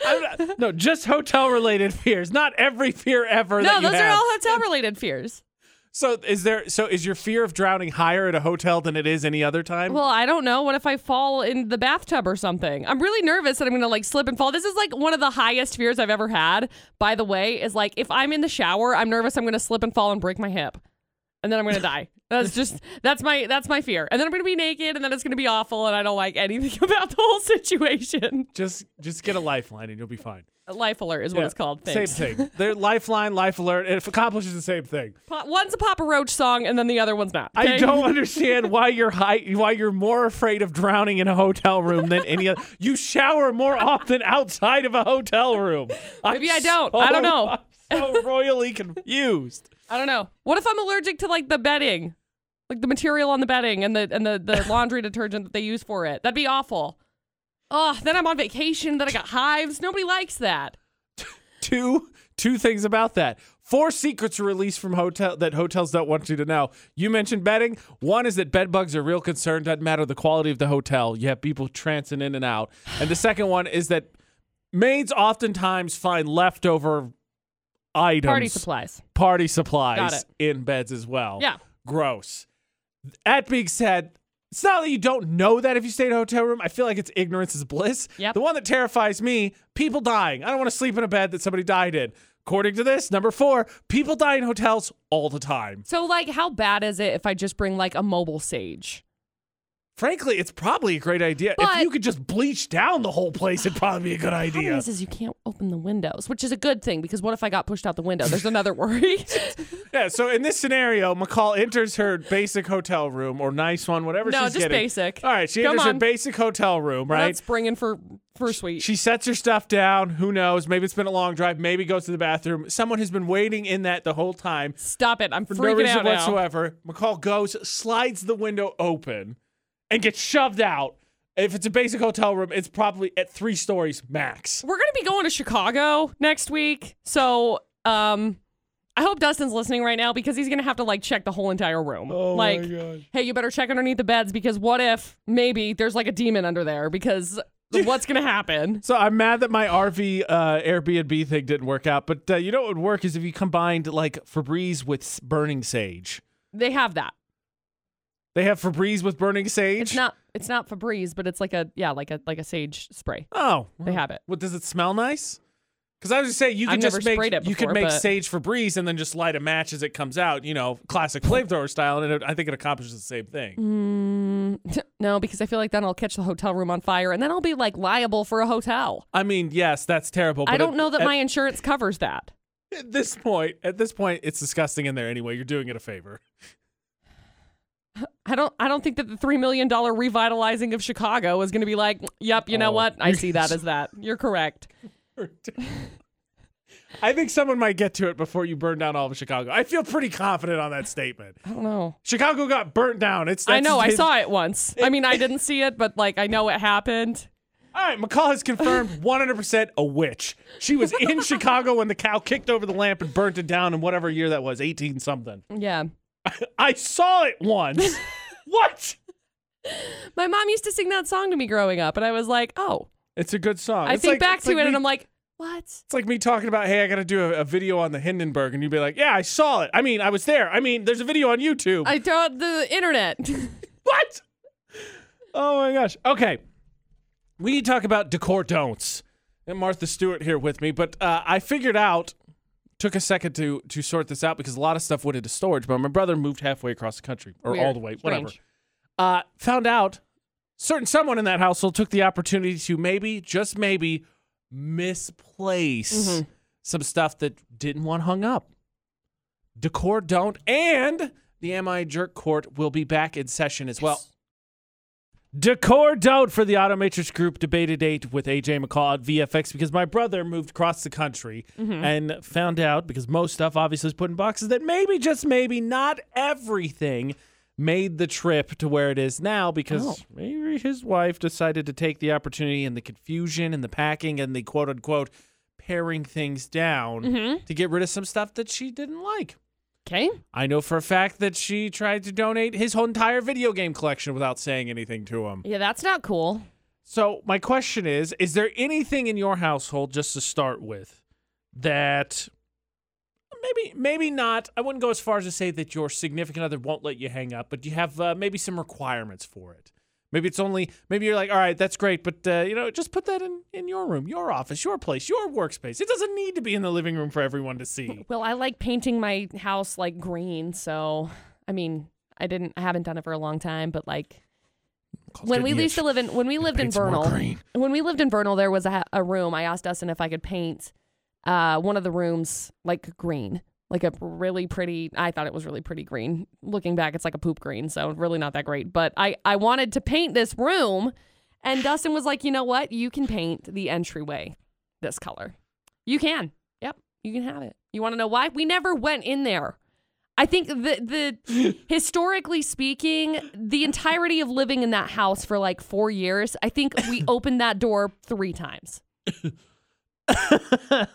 not- no, just hotel related fears. Not every fear ever. no, those are all hotel related fears. So is there? So is your fear of drowning higher at a hotel than it is any other time? Well, I don't know. What if I fall in the bathtub or something? I'm really nervous that I'm gonna like slip and fall. This is like one of the highest fears I've ever had. By the way, is like if I'm in the shower, I'm nervous I'm gonna slip and fall and break my hip, and then I'm gonna die. That's just that's my that's my fear. And then I'm gonna be naked, and then it's gonna be awful, and I don't like anything *laughs* about the whole situation. just just get a lifeline and you'll be fine. A life alert is what Yeah, it's called. Same Thanks. thing. Their lifeline, life alert. It accomplishes the same thing. One's a Papa Roach song, and then the other one's not. I don't understand why you're high, why you're more afraid of drowning in a hotel room than any other. You shower more often outside of a hotel room. Maybe I'm I don't. I don't know. I'm so royally confused. *laughs* I don't know. What if I'm allergic to like the bedding, like the material on the bedding and the and the, the *laughs* laundry detergent that they use for it? That'd be awful. Oh, then I'm on vacation. Then I got hives. Nobody likes that. Two two things about that. Four secrets released from hotel that hotels don't want you to know. You mentioned bedding. One is that bed bugs are a real concern. Doesn't matter the quality of the hotel. You have people trancing in and out. And the second one is that maids oftentimes find leftover items, Party supplies. party supplies in beds as well. Yeah. Gross. That being said, it's not that you don't know that if you stay in a hotel room. I feel like it's ignorance is bliss. Yep. The one that terrifies me, people dying. I don't want to sleep in a bed that somebody died in. According to this, number four, people die in hotels all the time. So like, how bad is it if I just bring like a mobile sage? Frankly, it's probably a great idea. if you could just bleach down the whole place, it'd probably be a good The *sighs* problem idea. is, is you can't open the windows, which is a good thing because what if I got pushed out the window? There's another *laughs* worry. *laughs* Yeah, so in this scenario, McCall enters her basic hotel room or nice one, whatever no, she's just getting. basic. All right, she Come enters her on. basic hotel room, right? not springing for for suite. She sets her stuff down. Who knows? Maybe it's been a long drive. Maybe goes to the bathroom. Someone has been waiting in that the whole time Stop it! I'm for no reason out now. whatsoever. McCall goes, slides the window open, and get shoved out. If it's a basic hotel room, it's probably at three stories max. We're gonna be going to Chicago next week, so um, I hope Dustin's listening right now because he's gonna have to like check the whole entire room. like, Oh god. hey, you better check underneath the beds because what if maybe there's like a demon under there because *laughs* what's gonna happen? So I'm mad that my RV uh, Airbnb thing didn't work out. But uh, you know what would work is if you combined like Febreze with burning sage. They have that. They have Febreze with burning sage. It's not it's not Febreze, but it's like a yeah, like a like a sage spray. Oh, They have it. What does it smell nice? Because I was just saying you could I've just make it you could before, make but- sage Febreze and then just light a match as it comes out. You know, classic flamethrower style, and it, I think it accomplishes the same thing. Mm, *laughs* no, because I feel like then I'll catch the hotel room on fire and then I'll be like liable for a hotel. I mean, yes, that's terrible. I don't at- know that at, my insurance covers that. At this point, at this point, it's disgusting in there anyway. You're doing it a favor. I don't I don't think that the 3 million dollar revitalizing of Chicago is going to be like, "Yep, you know Oh. what? I see that *laughs* as that." You're correct. I think someone might get to it before you burn down all of Chicago. I feel pretty confident on that statement. I don't know. Chicago got burnt down. It's I know. I saw it once. I mean, I didn't see it, but like I know it happened. All right, McCall has confirmed *laughs* 100% a witch. She was in Chicago when the cow kicked over the lamp and burnt it down in whatever year that was, 18 something. Yeah. I saw it once. *laughs* what? My mom used to sing that song to me growing up, and I was like, "Oh." It's a good song. I It's think like- back to like it, me- and I'm like, "What?" It's like me talking about, hey, I got to do a, a video on the Hindenburg, and you'd be like, yeah, I saw it. I mean, I was there. I mean, there's a video on YouTube. I thought the internet. *laughs* what? Oh my gosh. Okay. We need to talk about decor don'ts. And Martha Stewart here with me, but uh, I figured out. Took a second to to sort this out because a lot of stuff went into storage. But my brother moved halfway across the country, or Weird. all the way, whatever. Strange. Uh, found out certain someone in that household took the opportunity to maybe, just maybe, misplace Mhm. some stuff that didn't want hung up. Decor don't, and the Am I a Jerk Court will be back in session as well. Decor don't for the Automatrix Group debated date with AJ McCall at VFX because my brother moved across the country and found out because most stuff obviously is put in boxes that maybe just maybe not everything made the trip to where it is now because Oh. maybe his wife decided to take the opportunity and the confusion and the packing and the quote unquote paring things down Mhm. to get rid of some stuff that she didn't like. Okay. I know for a fact that she tried to donate his whole entire video game collection without saying anything to him. Yeah, that's not cool. So my question is: Is there anything in your household, just to start with, that maybe maybe not? I wouldn't go as far as to say that your significant other won't let you hang up, but you have uh, maybe some requirements for it. Maybe it's only maybe you're like, all right, that's great, but uh, you know, just put that in in your room, your office, your place, your workspace. It doesn't need to be in the living room for everyone to see. Well, I like painting my house like green, so I mean, I didn't I haven't done it for a long time, but like when we used to live in when we lived in paint some more Vernal, when we lived in Vernal, there was a, a room. I asked Dustin if I could paint uh, one of the rooms like green, like a really pretty. I thought it was really pretty green. Looking back, it's like a poop green, so really not that great. But I I wanted to paint this room, and Dustin was like, you know what? You can paint the entryway this color. You can. Yep, you can have it. You want to know why? We never went in there. I think the the *laughs* historically speaking, the entirety of living in that house for like four years, I think we *laughs* opened that door three times. *laughs*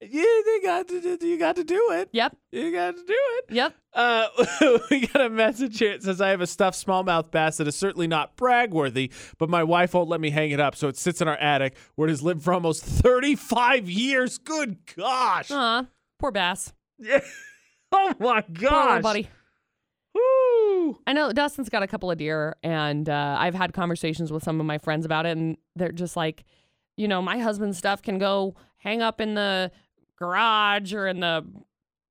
yeah, they got to do, you got to do it. Yep. You got to do it. Yep. Uh, *laughs* we got a message here. It says I have a stuffed smallmouth bass that is certainly not brag-worthy, but my wife won't let me hang it up, so it sits in our attic where it has lived for almost 35 years. Good gosh. Aw, poor bass. Yeah. *laughs* Oh my gosh, buddy. Woo. I know Dustin's got a couple of deer, and uh, I've had conversations with some of my friends about it, and they're just like, you know, my husband's stuff can go hang up in the garage or in the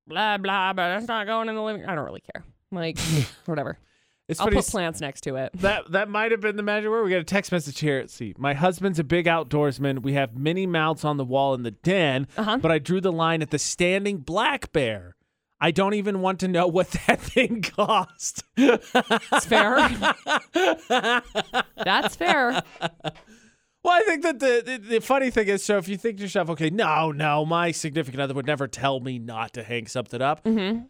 blah blah, but it's not going in the living. I don't really care. Like, *laughs* whatever. It's I'll funny. put plants next to it. That that might have been the magic word. We got a text message here. Let's see. My husband's a big outdoorsman. We have many mounts on the wall in the den, Uh huh. but I drew the line at the standing black bear. I don't even want to know what that *laughs* thing cost. *laughs* That's fair. That's fair. Well, I think that the, the the funny thing is, so if you think to yourself, okay, no, no, my significant other would never tell me not to hang something up. Mm-hmm.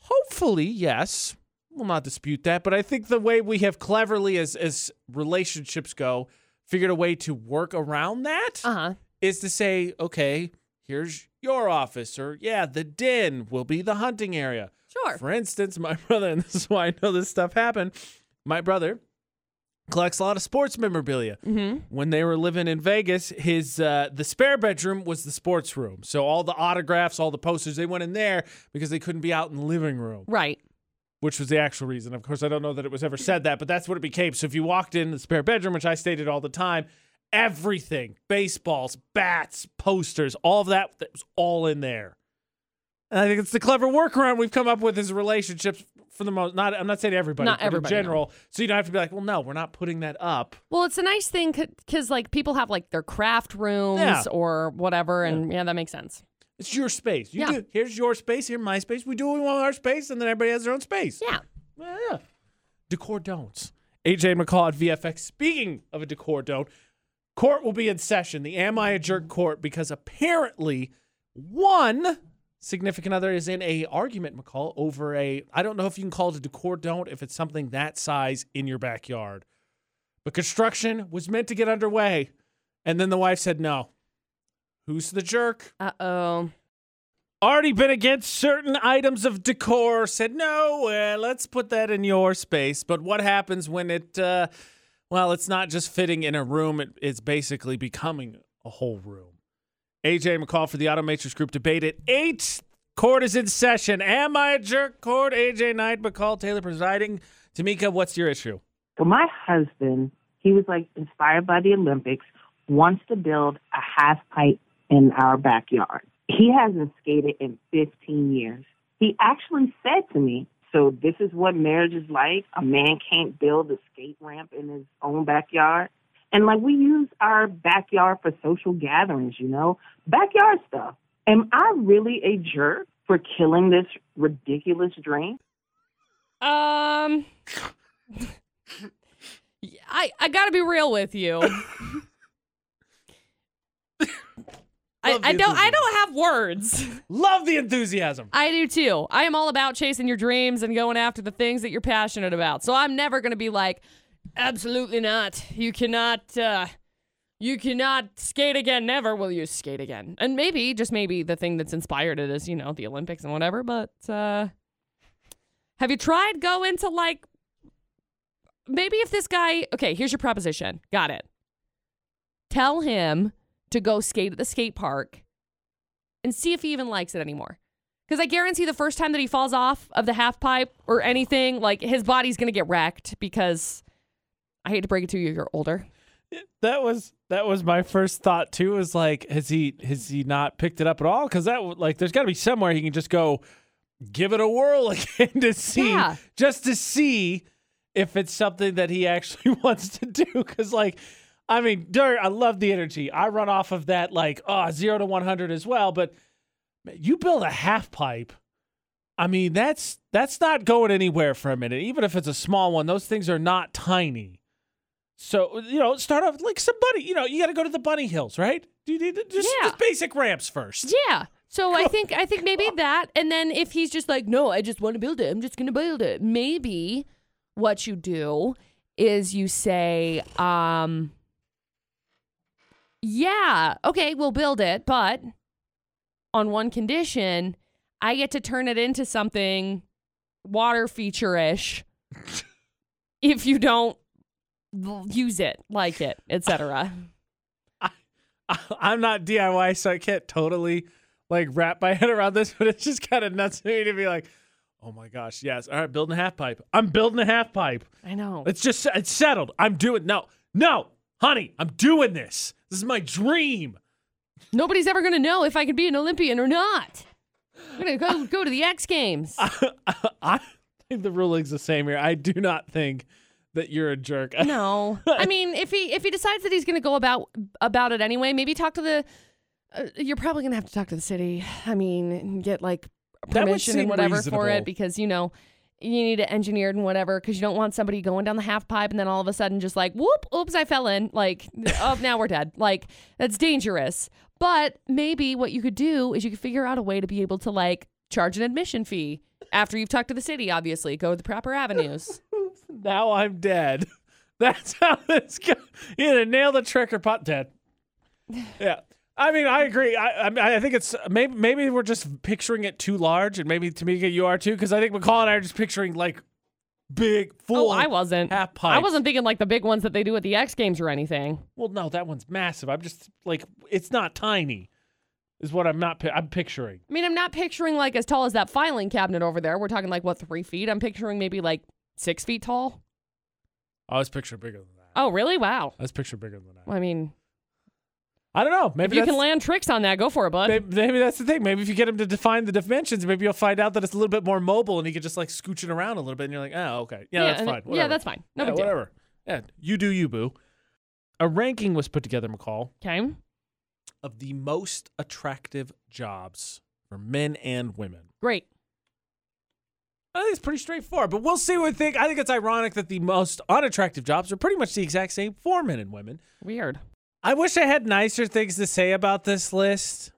Hopefully, yes. We'll not dispute that, but I think the way we have cleverly, as as relationships go, figured a way to work around that Uh huh. is to say, okay, here's your office, or yeah, the den will be the hunting area. Sure. For instance, my *laughs* brother, and this is why I know this stuff happened. My brother collects a lot of sports memorabilia. Mm-hmm. When they were living in Vegas, his uh, the spare bedroom was the sports room. So all the autographs, all the posters, they went in there because they couldn't be out in the living room, Right. which was the actual reason. Of course, I don't know that it was ever said that, but that's what it became. So if you walked in the spare bedroom, which I stated all the time, everything, baseballs, bats, posters, all of that, that was all in there. And I think it's the clever workaround we've come up with is relationships for the most. Not I'm not saying everybody, Not but everybody, in no. general. So you don't have to be like, well, no, we're not putting that up. Well, it's a nice thing because like people have like their craft rooms Yeah. or whatever, and yeah, that makes sense. It's your space. You Yeah. do. Here's your space. Here's my space. We do what we want with our space, and then everybody has their own space. Yeah. Yeah. yeah. Decor don'ts. AJ McCall at VFX. Speaking of a decor don't, court will be in session. The Am I a Jerk court because apparently one significant other is in a argument, McCall, over a I don't know if you can call it a decor don't if it's something that size in your backyard. But construction was meant to get underway, and then the wife said no. Who's the jerk? Uh oh. already been against certain items of decor said no uh, let's put that in your space but what happens when it uh, well it's not just fitting in a room it, it's basically becoming a whole room aj mccall for the automatrix group debate at 8 court is in session am i a jerk court aj knight mccall taylor presiding tamika what's your issue So my husband, he was like inspired by the Olympics, wants to build a half pipe in our backyard. He hasn't skated in 15 years. He actually said to me, so this is what marriage is like. A man can't build a skate ramp in his own backyard. And like we use our backyard for social gatherings, you know, backyard stuff. Am I really a jerk for killing this ridiculous dream? Um. I I gotta be real with you. *laughs* I, I don't I don't have words. love the enthusiasm I do too. I am all about chasing your dreams and going after the things that you're passionate about. So I'm never gonna be like, absolutely not. You cannot uh you cannot skate again, never will you skate again. And maybe, just maybe, the thing that's inspired it is, you know, the Olympics and whatever, but uh have you tried going to like maybe if this guy okay, here's your proposition. Got it. Tell him to go skate at the skate park and see if he even likes it anymore. Because I guarantee the first time that he falls off of the half pipe or anything, like his body's gonna get wrecked because I hate to break it to you, you're older. that was that was my first thought too. Is like, has he has he not picked it up at all? Because that like, there's got to be somewhere he can just go give it a whirl *laughs* again to see, Yeah. just to see if it's something that he actually *laughs* wants to do. Because like, I mean, Dirt, I love the energy. I run off of that like, oh, zero to one hundred as well. But you build a half pipe. I mean, that's that's not going anywhere for a minute. Even if it's a small one, those things are not tiny. So you know, start off like some bunny. You know, you got to go to the bunny hills, right? Do you need to- just, Yeah. just basic ramps first? Yeah. So I think I think maybe *laughs* that, and then if he's just like, no, I just want to build it. I'm just gonna build it. Maybe what you do is you say, um, yeah, okay, we'll build it, but on one condition, I get to turn it into something water feature ish. *laughs* if you don't use it, like it, etc. *laughs* I'm not DIY, so I can't totally like wrap my *laughs* head around this, but it's just kind of nuts to me to be like, oh my gosh, yes, all right, building a half pipe. I'm building a half pipe. I know. It's just it's settled. I'm doing no, no, honey, I'm doing this. This is my dream. Nobody's ever gonna know if I could be an Olympian or not. I'm gonna go go to the X Games. *laughs* I think the ruling's the same here. I do not think that you're a jerk. *laughs* No, I mean if he if he decides that he's gonna go about about it anyway, maybe talk to the. Uh, you're probably gonna have to talk to the city. I mean, get like permission and whatever for it because you know you need it engineered and whatever because you don't want somebody going down the half pipe and then all of a sudden just like whoop, oops, I fell in. Like, *laughs* oh, now we're dead. Like that's dangerous. But maybe what you could do is you could figure out a way to be able to like charge an admission fee after you've talked to the city. Obviously, go the proper *laughs* avenues. Now I'm dead. *laughs* That's how this *laughs* goes. Either nail the trick or pot dead. *laughs* Yeah. I mean, I agree. I, I, I think it's maybe maybe we're just picturing it too large, and maybe Tamika, you are too, because I think McCall and I are just picturing like big, full. oh, I wasn't. half pipe. I wasn't thinking like the big ones that they do at the X Games or anything. Well, no, that one's massive. I'm just like, it's not tiny, is what I'm not. pi- I'm picturing. I mean, I'm not picturing like as tall as that filing cabinet over there. We're talking like what three feet? I'm picturing maybe like six feet tall. Oh, I was picture bigger than that. Oh, really? Wow. I was picturing bigger than that. I mean, I don't know. If Maybe you can land tricks on that, go for it, bud. Maybe, maybe that's the thing. Maybe if you get him to define the dimensions, maybe you'll find out that it's a little bit more mobile and he can just like scooch it around a little bit. And you're like, oh, okay. Yeah, that's fine. Whatever. Yeah, that's fine. No yeah, big deal. whatever. Yeah, you do you, boo. A ranking was put together, McCall, Okay. of the most attractive jobs for men and women. Great. I think it's pretty straightforward, but we'll see what we think. I think it's ironic that the most unattractive jobs are pretty much the exact same for men and women. Weird. I wish I had nicer things to say about this list,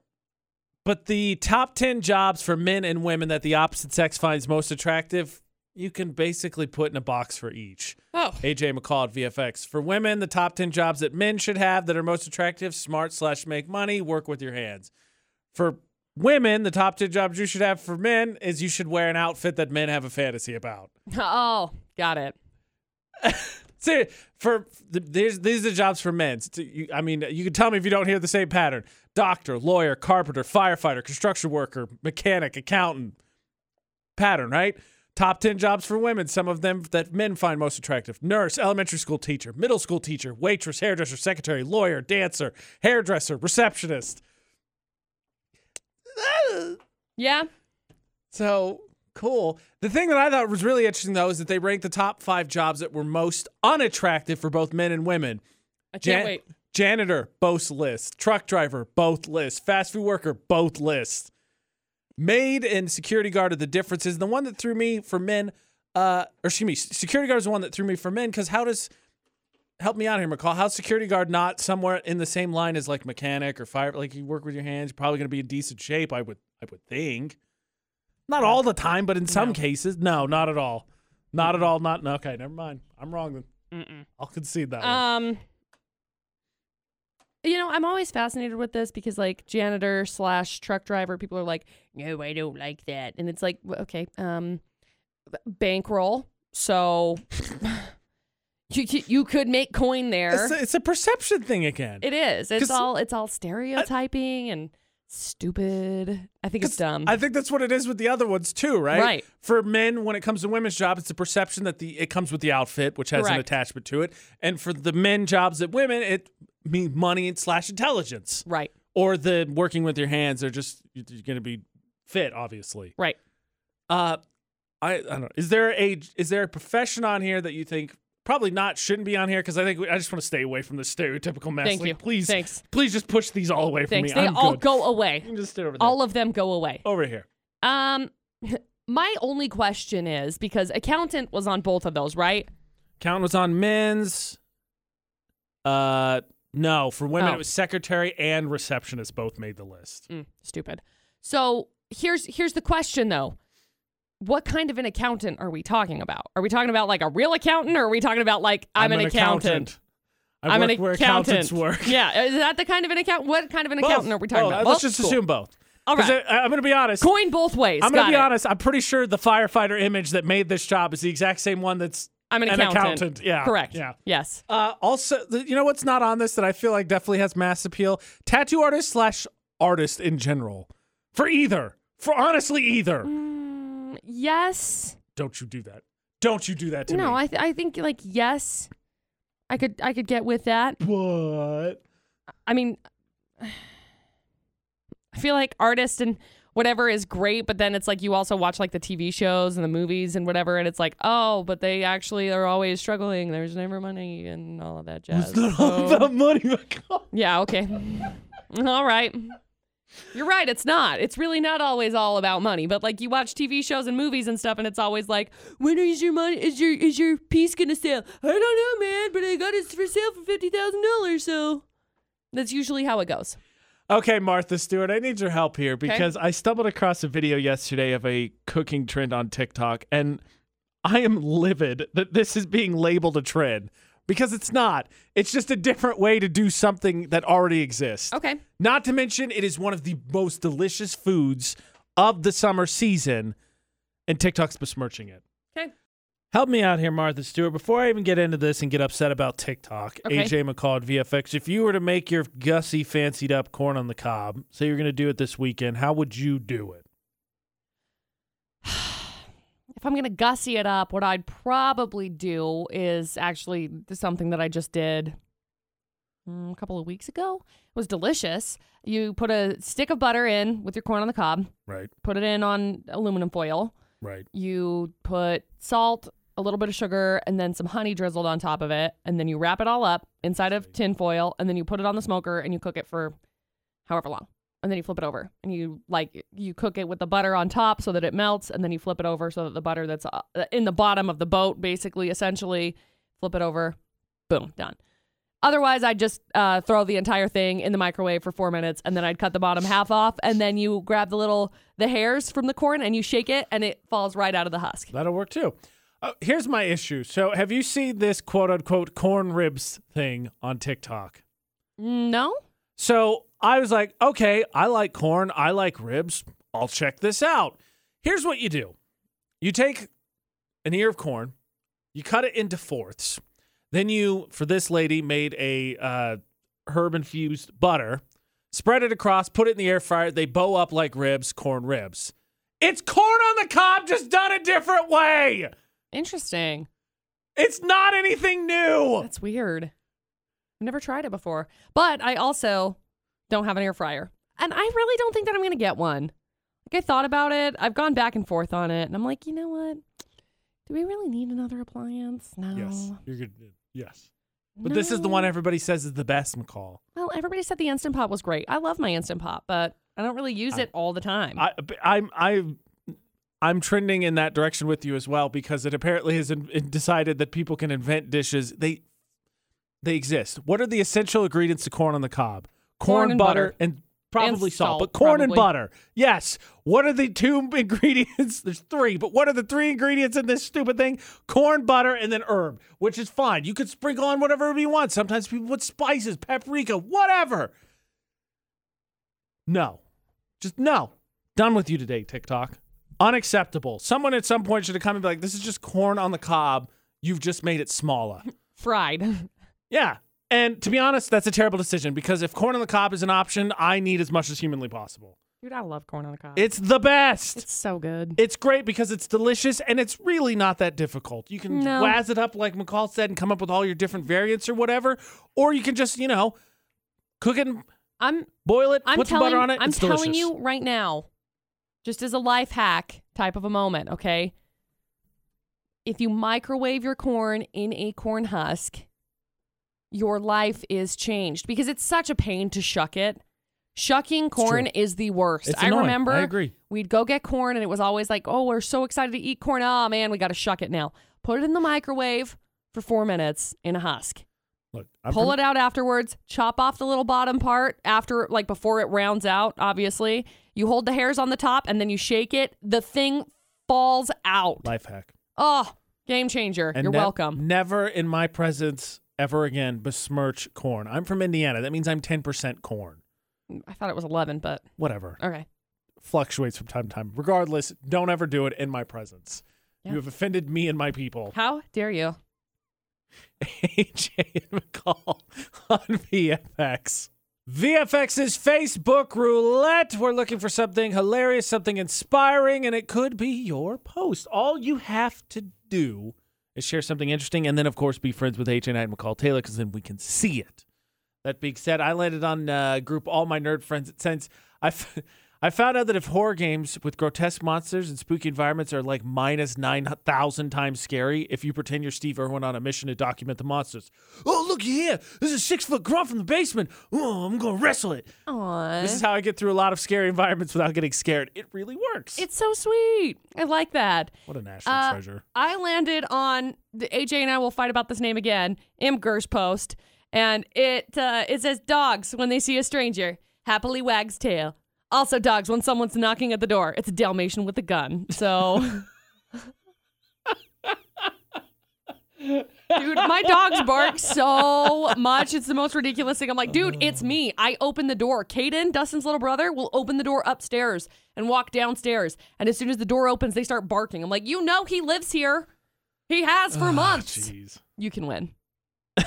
but the top 10 jobs for men and women that the opposite sex finds most attractive, you can basically put in a box for each. Oh. AJ McCall at VFX. For women, the top 10 jobs that men should have that are most attractive smart slash make money, work with your hands. For women, the top 10 jobs you should have for men is you should wear an outfit that men have a fantasy about. Oh, got it. *laughs* See, for these, these are the jobs for men. I mean, you can tell me if you don't hear the same pattern: doctor, lawyer, carpenter, firefighter, construction worker, mechanic, accountant. Pattern, right? Top ten jobs for women. Some of them that men find most attractive: nurse, elementary school teacher, middle school teacher, waitress, hairdresser, secretary, lawyer, dancer, hairdresser, receptionist. Yeah. So cool. The thing that I thought was really interesting though is that they ranked the top five jobs that were most unattractive for both men and women. I can't Jan- wait. Janitor, both lists. Truck driver, both lists. Fast food worker, both lists. Maid and security guard are the differences. The one that threw me for men, uh, or excuse me, security guard is the one that threw me for men because how does help me out here, McCall? How's security guard not somewhere in the same line as like mechanic or fire? Like you work with your hands, you're probably gonna be in decent shape. I would, I would think. Not all the time, but in some No. cases, no, not at all, not at all. Not okay. Never mind. I'm wrong then. Mm-mm. I'll concede that. one. Um, you know, I'm always fascinated with this because, like, janitor slash truck driver, people are like, "No, I don't like that," and it's like, okay, um, bankroll. So you you- could make coin there. It's a, it's a perception thing again. it is. It's all it's all stereotyping and stupid. I think it's dumb. I think that's what it is with the other ones too, right? Right. For men, when it comes to women's jobs, it's the perception that the it comes with the outfit, which has an attachment to it, and for the men jobs at women, it means money slash intelligence, right. or the working with your hands. They're just you're going to be fit, obviously. Right. Uh, I I don't know. Is there a is there a profession on here that you think? Probably not. Shouldn't be on here because I think we, I just want to stay away from the stereotypical mess. Thank Like, you. Please, Thanks. please just push these all away from Thanks. me. They I'm all good. go away. You can just stay over there. All of them go away. over here. Um, *laughs* my only question is because accountant was on both of those, right? Count was on men's. Uh, no, for women Oh. it was secretary and receptionist both made the list. Mm, stupid. So here's here's the question though. What kind of an accountant are we talking about? Are we talking about like a real accountant, or are we talking about like I'm, an, accountant? I I'm work an where accountant. accountants work. Yeah, is that the kind of an account? What kind of an Both. accountant are we talking Both. about? Let's Both? just assume both. All right. I, am going to be honest. Coin both ways. I'm going to be it. honest. I'm pretty sure the firefighter image that made this job is the exact same one that's I'm an an accountant. accountant. Yeah. Correct. Yeah. Yes. Uh, also, you know what's not on this that I feel like definitely has mass appeal? Tattoo artist slash artist in general. For either. For honestly either. Mm, Um, yes. Don't you do that. Don't you do that to me. No, I th- I think like yes. I could I could get with that. What? I mean, *sighs* I feel like artist and whatever is great, but then it's like you also watch like the TV shows and the movies and whatever, and it's like, oh, but they actually are always struggling. There's never money and all of that jazz. It's not all So- about money, yeah, okay. *laughs* all right. You're right, it's not. It's really not always all about money. But like you watch TV shows and movies and stuff, and it's always like, when is your money is your is your piece gonna sell? I don't know, man, but I got it for sale for fifty thousand dollars, so that's usually how it goes. Okay, Martha Stewart, I need your help here because I stumbled across a video yesterday of a cooking trend on TikTok, and I am livid that this is being labeled a trend because it's not. It's just a different way to do something that already exists. Okay. Not to mention, it is one of the most delicious foods of the summer season, and TikTok's besmirching it. Okay. Help me out here, Martha Stewart. Before I even get into this and get upset about TikTok, Okay. AJ McCall at VFX, if you were to make your gussy, fancied up corn on the cob, say you're going to do it this weekend, how would you do it? If I'm gonna gussy it up, what I'd probably do is actually something that I just did mm, a couple of weeks ago. It was delicious. You put a stick of butter in with your corn on the cob, Right. put it in on aluminum foil. Right. You put salt, a little bit of sugar, and then some honey drizzled on top of it. And then you wrap it all up inside of tin foil. And then you put it on the smoker and you cook it for however long. And then you flip it over and you like you cook it with the butter on top so that it melts. And then you flip it over so that the butter that's uh, in the bottom of the boat, basically, essentially, flip it over. Boom, done. Otherwise, I'd just uh, throw the entire thing in the microwave for four minutes, and then I'd cut the bottom half off, and then you grab the little the hairs from the corn and you shake it, and it falls right out of the husk. That'll work too. Uh, here's my issue. So, have you seen this quote unquote corn ribs thing on TikTok? No, So, I was like, okay, I like corn. I like ribs. I'll check this out. Here's what you do you take an ear of corn, you cut it into fourths. Then you, for this lady, made a uh, herb infused butter, spread it across, put it in the air fryer. They bow up like ribs, corn ribs. It's corn on the cob, just done a different way. interesting. It's not anything new. That's weird. I've never tried it before, but I also don't have an air fryer, and I really don't think that I'm gonna get one. Like I thought about it, I've gone back and forth on it, and I'm like, you know what? Do we really need another appliance? No. Yes, you're good. Yes. But this is the one everybody says is the best, McCall. Well, everybody said the Instant Pot was great. I love my Instant Pot, but I don't really use I- it all the time. I, I'm I, I'm trending in that direction with you as well because it apparently has decided that people can invent dishes. They they exist. What are the essential ingredients to corn on the cob? Corn, and butter, butter. and probably And salt, salt, but corn and butter. Yes. What are the two *laughs* ingredients? There's three, but what are the three ingredients in this stupid thing? Corn, butter, and then herb, which is fine. You could sprinkle on whatever you want. Sometimes people put spices, paprika, whatever. No. Just no. Done with you today, TikTok. Unacceptable. Someone at some point should have come and be like, this is just corn on the cob. You've just made it smaller. *laughs* Fried. yeah. And to be honest, that's a terrible decision because if corn on the cob is an option, I need as much as humanly possible. Dude, I love corn on the cob. It's the best. it's so good. It's great because it's delicious and it's really not that difficult. You can No. waz it up like McCall said and come up with all your different variants or whatever, or you can just, you know, cook it and I'm boil it, I'm put some telling butter on it. I'm it's telling delicious. you right now, just as a life hack type of a moment, okay? If you microwave your corn in a corn husk, your life is changed because it's such a pain to shuck it. Shucking corn is the worst. It's I annoying. remember I agree. we'd go get corn and it was always like, oh, we're so excited to eat corn. Oh, man, we got to shuck it now. Put it in the microwave for four minutes in a husk. Look, I'm Pull from- it out afterwards. Chop off the little bottom part after, like before it rounds out. Obviously, you hold the hairs on the top and then you shake it. The thing falls out. life hack. Oh, game changer. And You're ne- welcome. Never in my presence ever again besmirch corn. I'm from Indiana. That means I'm 10% corn. I thought it was 11, but Whatever. okay. Fluctuates from time to time. Regardless, don't ever do it in my presence. Yeah. You have offended me and my people. How dare you? *laughs* AJ and McCall on VFX. VFX's Facebook roulette. We're looking for something hilarious, something inspiring, and it could be your post. All you have to do share something interesting, and then, of course, be friends with AJ I and McCall Taylor, because then we can see it. That being said, I landed on uh, group All My Nerd Friends. Since I, I found out that if horror games with grotesque monsters and spooky environments are like minus 9,000 times scary, if you pretend you're Steve Irwin on a mission to document the monsters. Oh, look here. There's a six foot grunt from the basement. Oh, I'm going to wrestle it. Aw. This is how I get through a lot of scary environments without getting scared. It really works. It's so sweet. I like that. what a national Uh, treasure. I landed on the AJ and I will fight about this name again. Imgur's post, and it uh, it says dogs when they see a stranger happily wags tail. Also dogs when someone's knocking at the door. It's a Dalmatian with a gun. So. Dude, my dogs bark so much. It's the most ridiculous thing. I'm like, dude, it's me. I open the door. Caden, Dustin's little brother, will open the door upstairs and walk downstairs. And as soon as the door opens, they start barking. I'm like, you know, he lives here. He has for Ah, months. Jeez. You can win.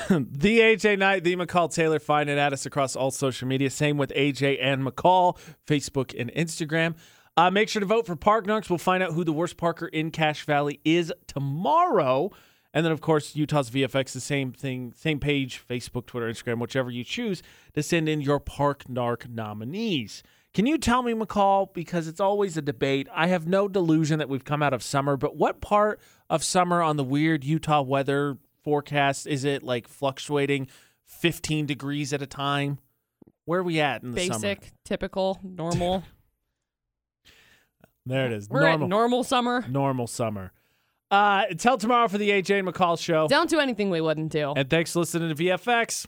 The AJ Knight, the McCall Taylor. Find it at us across all social media. Same with AJ and McCall, Facebook and Instagram. Uh, make sure to vote for Park Narks. We'll find out who the worst Parker in Cache Valley is tomorrow. And then, of course, Utah's VFX, the same thing, same page, Facebook, Twitter, Instagram, whichever you choose, to send in your Park Nark nominees. Can you tell me, McCall, because it's always a debate? I have no delusion that we've come out of summer, but what part of summer on the weird Utah weather forecast is it like fluctuating 15 degrees at a time? Where are we at in the summer? Basic, typical, normal. *laughs* There it is. We're normal, at normal summer. normal summer. Uh, until tomorrow for the AJ and McCall show. Don't do anything we wouldn't do. And thanks for listening to VFX.